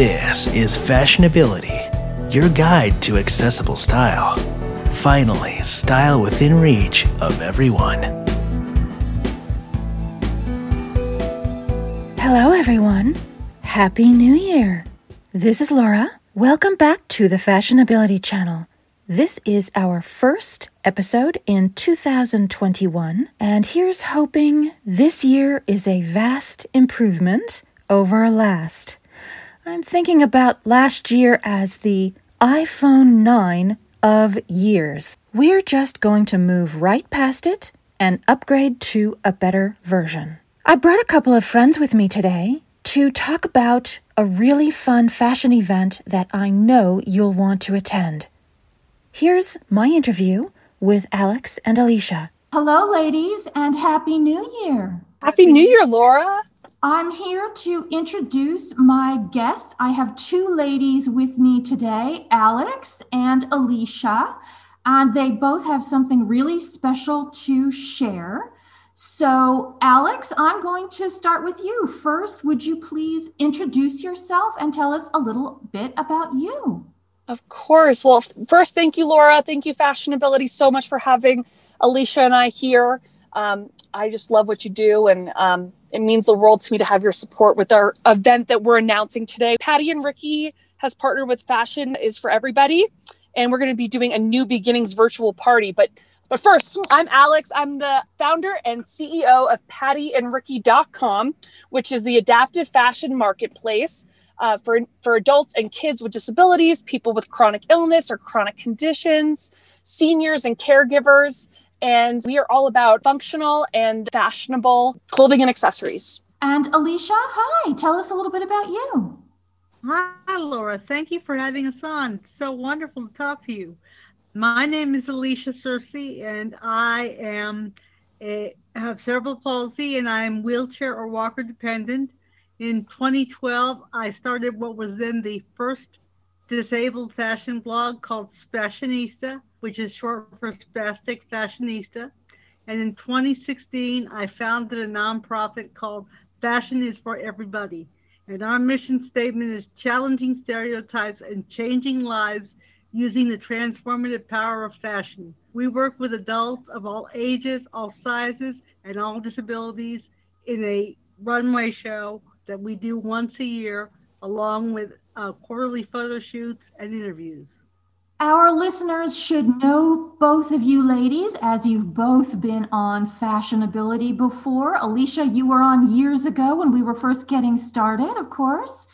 This is Fashionability, your guide to accessible style. Finally, style within reach of everyone. Hello, everyone. Happy New Year. This is Laura. Welcome back to the Fashionability channel. This is our first episode in 2021, and here's hoping this year is a vast improvement over last. I'm thinking about last year as the iPhone 9 of years. We're just going to move right past it and upgrade to a better version. I brought a couple of friends with me today to talk about a really fun fashion event that I know you'll want to attend. Here's my interview with Alex and Alicia. Hello, ladies, and Happy New Year. Happy New Year, Laura. I'm here to introduce my guests. I have two ladies with me today, Alex and Alicia, and they both have something really special to share. So, Alex, I'm going to start with you. First, would you please introduce yourself and tell us a little bit about you? Of course. Well, first, thank you, Laura. Thank you, Fashionability, so much for having Alicia and I here. Um, I just love what you do, and um, it means the world to me to have your support with our event that we're announcing today. Patti and Ricky has partnered with Fashion is for Everybody, and we're going to be doing a new beginnings virtual party. But but first, I'm Alex. I'm the founder and CEO of pattiandricky.com, which is the adaptive fashion marketplace uh, for, for adults and kids with disabilities, people with chronic illness or chronic conditions, seniors and caregivers. And we are all about functional and fashionable clothing and accessories. And Alicia, hi, tell us a little bit about you. Hi, Laura. Thank you for having us on. It's so wonderful to talk to you. My name is Alicia Searcy, and I am a, have cerebral palsy, and I am wheelchair or walker dependent. In 2012, I started what was then the first disabled fashion blog called Spashionista, which is short for Spastic Fashionista. And in 2016, I founded a nonprofit called Fashion is for Everybody. And our mission statement is challenging stereotypes and changing lives using the transformative power of fashion. We work with adults of all ages, all sizes, and all disabilities in a runway show that we do once a year, along with uh, quarterly photo shoots and interviews. Our listeners should know both of you ladies, as you've both been on Fashionability before. Alicia, you were on years ago when we were first getting started, of course.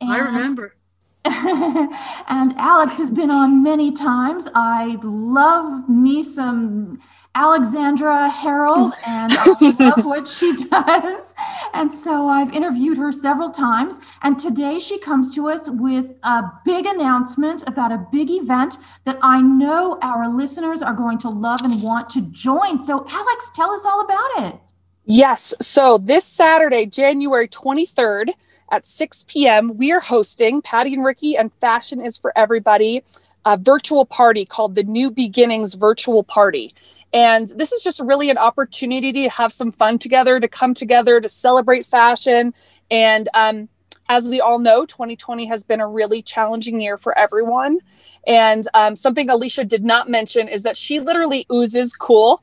And, I remember. and Alex has been on many times. I love me some Alexandra Herold, and I love what she does. And so I've interviewed her several times. And today she comes to us with a big announcement about a big event that I know our listeners are going to love and want to join. So, Alex, tell us all about it. Yes. So, this Saturday, January 23rd at 6 p.m., we are hosting Patti and Ricky and Fashion is for Everybody a virtual party called the New Beginnings Virtual Party. And this is just really an opportunity to have some fun together, to come together, to celebrate fashion. And um, as we all know, 2020 has been a really challenging year for everyone. And um, something Alicia did not mention is that she literally oozes cool.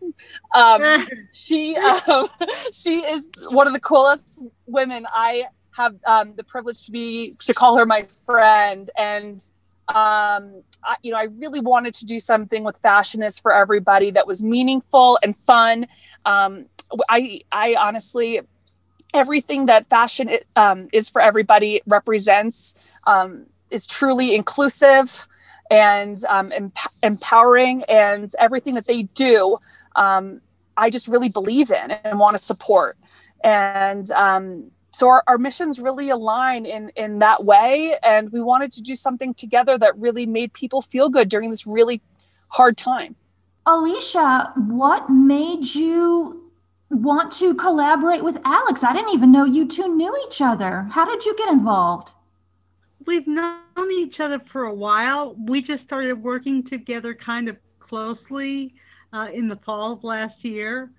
Um, she um, she is one of the coolest women. I have um, the privilege to be to call her my friend, and um, I, you know, I really wanted to do something with fashion is for everybody that was meaningful and fun. Um, I, I honestly, everything that fashion um, is for everybody represents um, is truly inclusive and um, em- empowering, and everything that they do. Um, I just really believe in and want to support. And um, so our, our missions really align in in that way and we wanted to do something together that really made people feel good during this really hard time. Alicia what made you want to collaborate with alex? I didn't even know you two knew each other. How did you get involved? We've known each other for a while. We just started working together kind of closely uh, in the fall of last year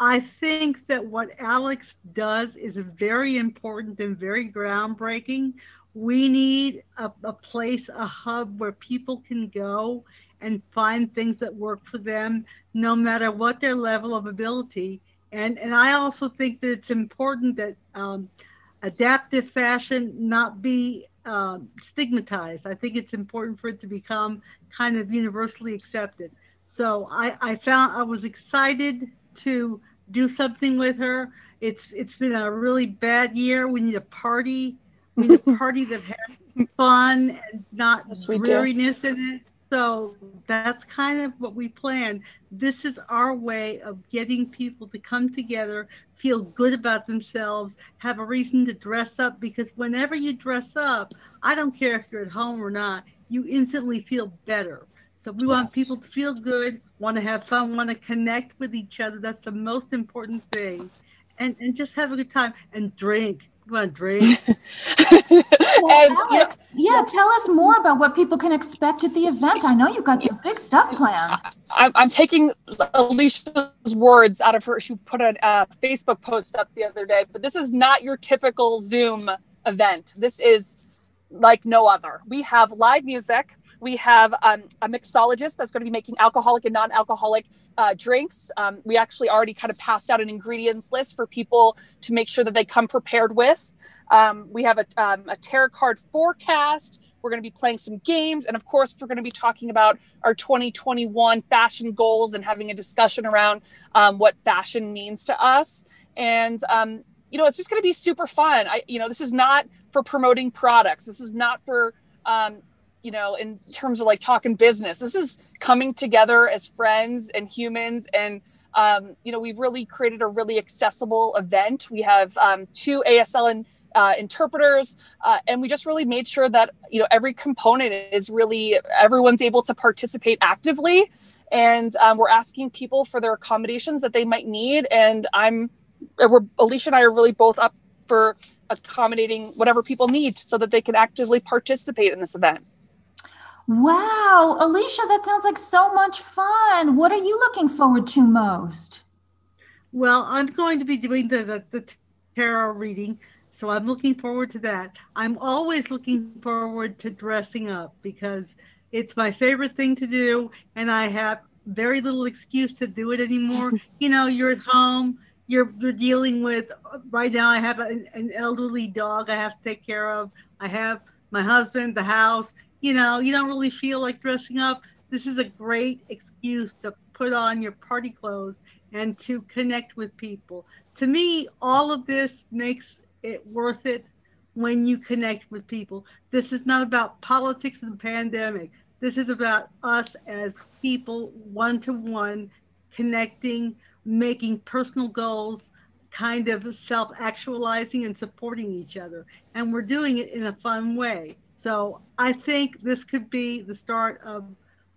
I think that what Alex does is very important and very groundbreaking. We need a, a place, a hub where people can go and find things that work for them, no matter what their level of ability. And and I also think that it's important that um, adaptive fashion not be uh, stigmatized. I think it's important for it to become kind of universally accepted. So I, I found I was excited to do something with her. It's it's been a really bad year. We need a party. We need a party that has fun and not yes, dreariness in it. So that's kind of what we plan. This is our way of getting people to come together, feel good about themselves, have a reason to dress up. Because whenever you dress up, I don't care if you're at home or not, you instantly feel better. So we yes. want people to feel good, want to have fun, want to connect with each other. That's the most important thing. And, and just have a good time and drink You want to drink. well, and, Alex, yeah, tell us more about what people can expect at the event. I know you've got some big stuff planned. I, I'm taking Alicia's words out of her. She put a uh, Facebook post up the other day, but this is not your typical Zoom event. This is like no other. We have live music. We have um, a mixologist that's going to be making alcoholic and non-alcoholic uh, drinks. Um, we actually already kind of passed out an ingredients list for people to make sure that they come prepared with. Um, we have a, um, a tarot card forecast. We're going to be playing some games. And of course, we're going to be talking about our 2021 fashion goals and having a discussion around um, what fashion means to us. And, um, you know, it's just going to be super fun. I, you know, this is not for promoting products. This is not for, um, you know, in terms of like talking business. This is coming together as friends and humans. And, um, you know, we've really created a really accessible event. We have um, two ASL and uh, interpreters, uh, and we just really made sure that you know every component is really everyone's able to participate actively, and um, we're asking people for their accommodations that they might need. And I'm, we're Alicia and I are really both up for accommodating whatever people need so that they can actively participate in this event. Wow, Alicia, that sounds like so much fun. What are you looking forward to most? Well, I'm going to be doing the, the, the tarot reading, so I'm looking forward to that. I'm always looking forward to dressing up because it's my favorite thing to do, and I have very little excuse to do it anymore. you know, you're at home, you're, you're dealing with, right now, I have an, an elderly dog I have to take care of. I have my husband, the house, you know, you don't really feel like dressing up, this is a great excuse to put on your party clothes and to connect with people. To me, all of this makes it worth it when you connect with people. This is not about politics and pandemic. This is about us as people, one to one, connecting, making personal goals, kind of self actualizing and supporting each other. And we're doing it in a fun way. So I think this could be the start of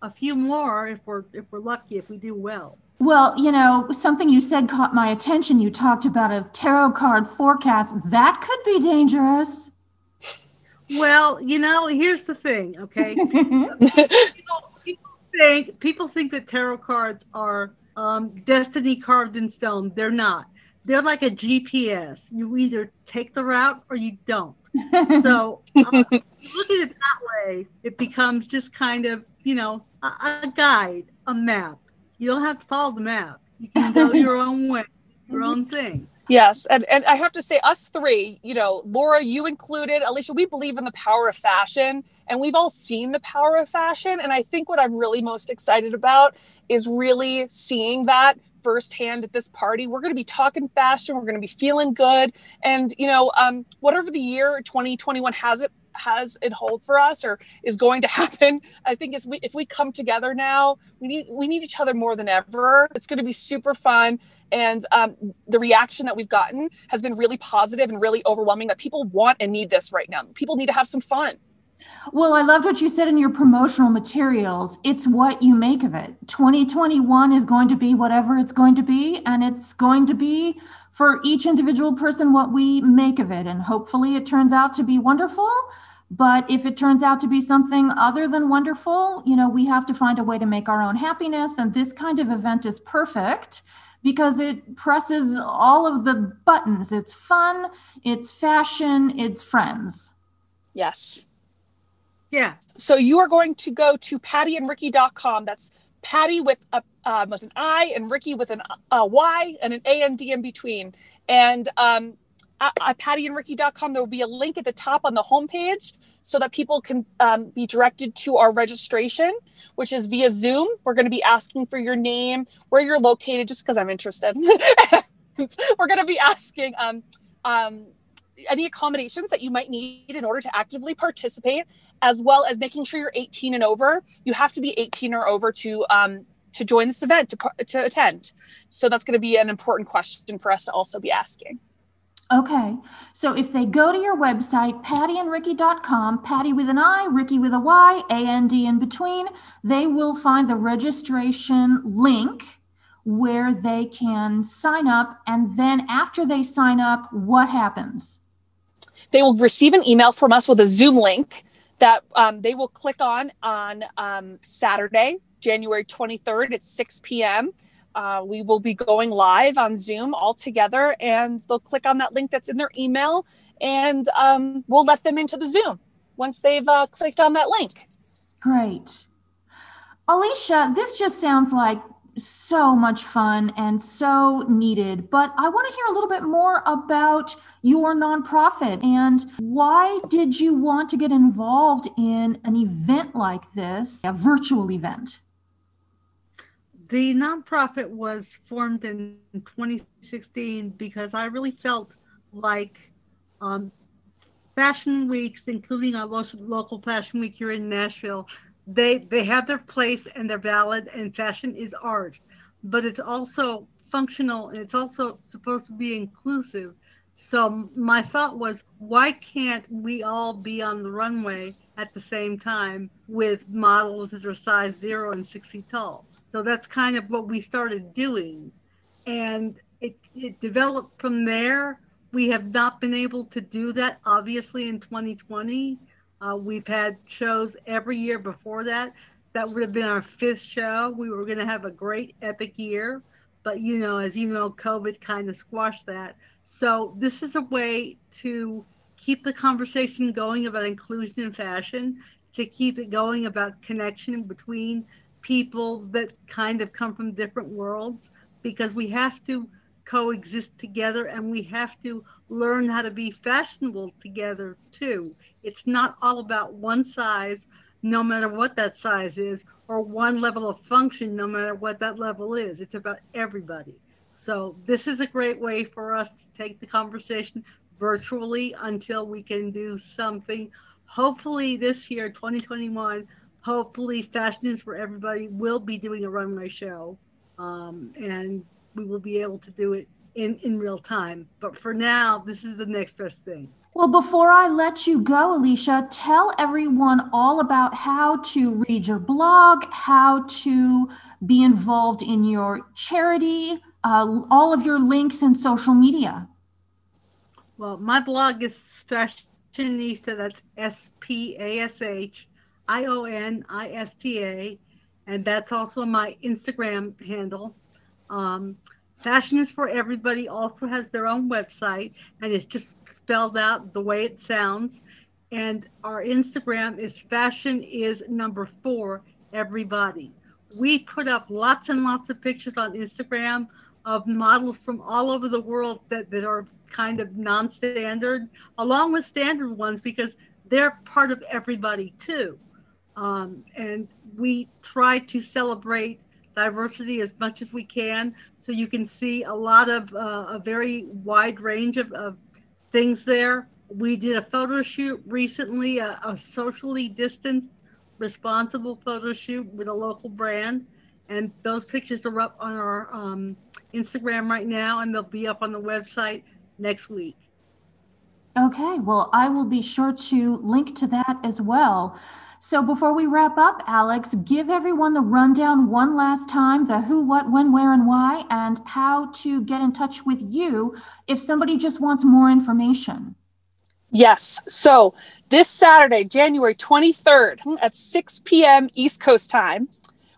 a few more if we're if we're lucky if we do well. Well, you know, something you said caught my attention. You talked about a tarot card forecast. That could be dangerous. Well, you know, here's the thing, okay? people, people, think people think that tarot cards are um, destiny carved in stone. They're not. They're like a GPS. You either take the route or you don't so uh, look at it that way, it becomes just kind of, you know, a, a, guide, a map. You don't have to follow the map. You can go your own way, your own thing. Yes, and and I have to say, us three, you know, Laura, you included, Alicia, we believe in the power of fashion, and we've all seen the power of fashion. And I think what I'm really most excited about is really seeing that firsthand at this party. We're going to be talking fashion. We're going to be feeling good. And, you know, um, whatever the year 2021 has it has in hold for us or is going to happen i think is we, if we come together now we need we need each other more than ever it's going to be super fun and um, the reaction that we've gotten has been really positive and really overwhelming that people want and need this right now people need to have some fun well, I loved what you said in your promotional materials. It's what you make of it. 2021 is going to be whatever it's going to be, and it's going to be for each individual person what we make of it. And hopefully it turns out to be wonderful. But if it turns out to be something other than wonderful, you know, we have to find a way to make our own happiness. And this kind of event is perfect because it presses all of the buttons. It's fun, it's fashion, it's friends. Yes. Yeah. So you are going to go to pattiandricky.com. That's Patti with a um, with an I and Ricky with an a Y and an A and D in between. And um, at, at pattiandricky.com, there will be a link at the top on the homepage so that people can um, be directed to our registration, which is via Zoom. We're going to be asking for your name, where you're located, just because I'm interested. We're going to be asking um, um, any accommodations that you might need in order to actively participate, as well as making sure you're 18 and over. You have to be 18 or over to um, to join this event to, to attend. So that's going to be an important question for us to also be asking. Okay. So if they go to your website, pattiandricky.com, Patti with an I, Ricky with a Y, A N D in between, they will find the registration link where they can sign up. And then after they sign up, what happens? They will receive an email from us with a Zoom link that um, they will click on on um, Saturday, January 23rd at 6 p.m. Uh, we will be going live on Zoom all together, and they'll click on that link that's in their email, and um, we'll let them into the Zoom once they've uh, clicked on that link. Great. Alicia, this just sounds like so much fun and so needed. But I want to hear a little bit more about your nonprofit and why did you want to get involved in an event like this, a virtual event? The nonprofit was formed in 2016 because I really felt like um, fashion weeks, including our local fashion week here in Nashville, they they have their place and they're valid and fashion is art but it's also functional and it's also supposed to be inclusive. So my thought was why can't we all be on the runway at the same time with models that are size zero and six feet tall? So that's kind of what we started doing. And it, it developed from there. We have not been able to do that obviously in 2020 uh, we've had shows every year before that. That would have been our fifth show. We were going to have a great epic year, but you know, as you know, COVID kind of squashed that. So this is a way to keep the conversation going about inclusion in fashion, to keep it going about connection between people that kind of come from different worlds, because we have to coexist together and we have to learn how to be fashionable together too. It's not all about one size, no matter what that size is, or one level of function, no matter what that level is. It's about everybody. So, this is a great way for us to take the conversation virtually until we can do something. Hopefully, this year, 2021, hopefully, Fashion is for Everybody will be doing a runway show. Um, and we will be able to do it in, in real time. But for now, this is the next best thing. Well, before I let you go, Alicia, tell everyone all about how to read your blog, how to be involved in your charity, uh, all of your links and social media. Well, my blog is Spashionista. That's S P A S H I O N I S T A. And that's also my Instagram handle. Um, Fashion is for Everybody also has their own website, and it's just spelled out the way it sounds. And our Instagram is Fashion is number four, everybody. We put up lots and lots of pictures on Instagram of models from all over the world that, that are kind of non standard, along with standard ones, because they're part of everybody too. Um, and we try to celebrate diversity as much as we can. So you can see a lot of uh, a very wide range of, of things there. We did a photo shoot recently, a, a socially distanced, responsible photo shoot with a local brand. And those pictures are up on our um, Instagram right now, and they'll be up on the website next week. Okay, well, I will be sure to link to that as well. So before we wrap up, Alex, give everyone the rundown one last time the who, what, when, where, and why, and how to get in touch with you if somebody just wants more information. Yes. So this Saturday, January 23rd at 6 p.m. East Coast time,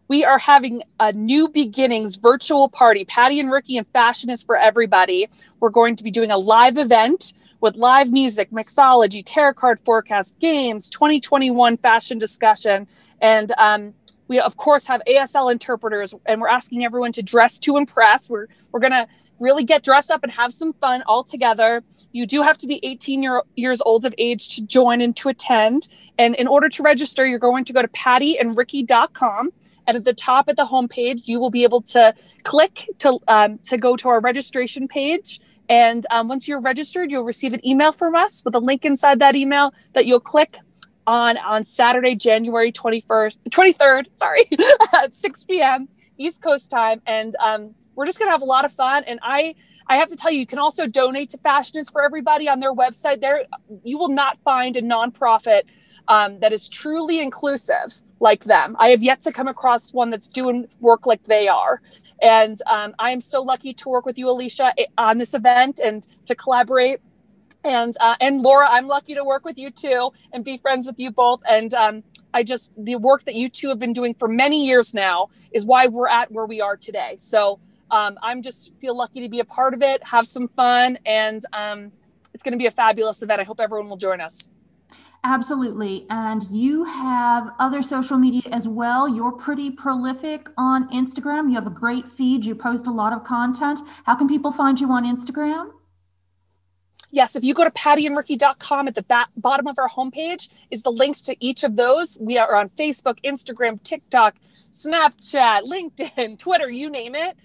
we are having a new beginnings virtual party. Patti and Ricky and Fashion is for everybody. We're going to be doing a live event with live music, mixology, tarot card forecast, games, 2021 fashion discussion, and um, we of course have ASL interpreters, and we're asking everyone to dress to impress. We're we're gonna really get dressed up and have some fun all together. You do have to be 18 year, years old of age to join and to attend. And in order to register, you're going to go to pattiandricky.com. And at the top of the homepage, you will be able to click to um, to go to our registration page. And um, once you're registered, you'll receive an email from us with a link inside that email that you'll click on on Saturday, January 21st, 23rd, sorry, at 6 p.m. East Coast time. And um, we're just going to have a lot of fun. And I, I have to tell you, you can also donate to Fashion is for Everybody on their website. There, you will not find a nonprofit um, that is truly inclusive like them. I have yet to come across one that's doing work like they are. And um, I am so lucky to work with you, Alicia, on this event and to collaborate. And uh, and Laura, I'm lucky to work with you too and be friends with you both. And um, I just the work that you two have been doing for many years now is why we're at where we are today. So um, I'm just feel lucky to be a part of it, have some fun, and um, it's going to be a fabulous event. I hope everyone will join us. Absolutely. And you have other social media as well. You're pretty prolific on Instagram. You have a great feed. You post a lot of content. How can people find you on Instagram? Yes, if you go to pattiandricky.com at the bat- bottom of our homepage is the links to each of those. We are on Facebook, Instagram, TikTok, Snapchat, LinkedIn, Twitter, you name it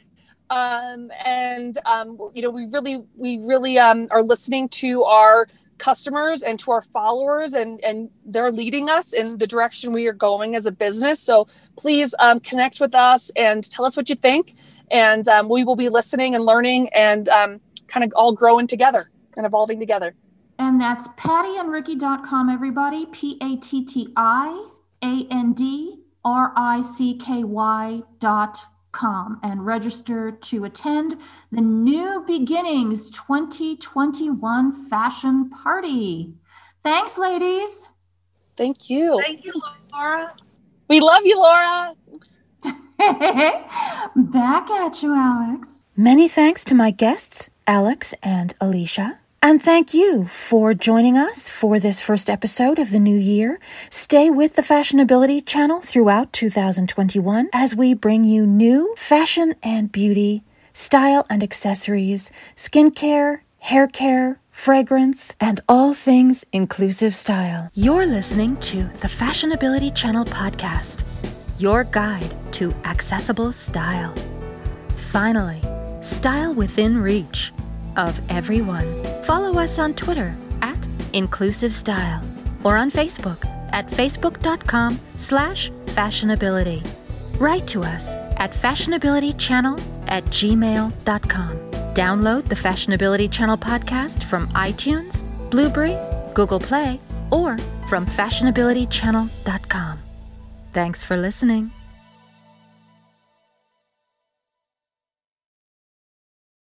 um, and um, you know we really we really um, are listening to our customers and to our followers and and they're leading us in the direction we are going as a business. So please um, connect with us and tell us what you think. And um, we will be listening and learning and um, kind of all growing together and evolving together. And that's pattiandricky.com everybody. P-a-t-t-i-a-n-d-r-i-c-k-y dot com and register to attend the New Beginnings 2021 Fashion Party. Thanks, ladies. Thank you. Thank you, Laura. We love you, Laura. Back at you, Alex. Many thanks to my guests, Alex and Alicia. And thank you for joining us for this first episode of the new year. Stay with the Fashionability channel throughout 2021 as we bring you new fashion and beauty, style and accessories, skincare, hair care, fragrance, and all things inclusive style. You're listening to the Fashionability Channel podcast, your guide to accessible style. Finally, style within reach of everyone. Follow us on Twitter at Inclusive Style or on Facebook at facebook.com slash fashionability. Write to us at fashionabilitychannel at gmail.com. Download the Fashionability Channel podcast from iTunes, Blubrry, Google Play, or from fashionabilitychannel.com. Thanks for listening.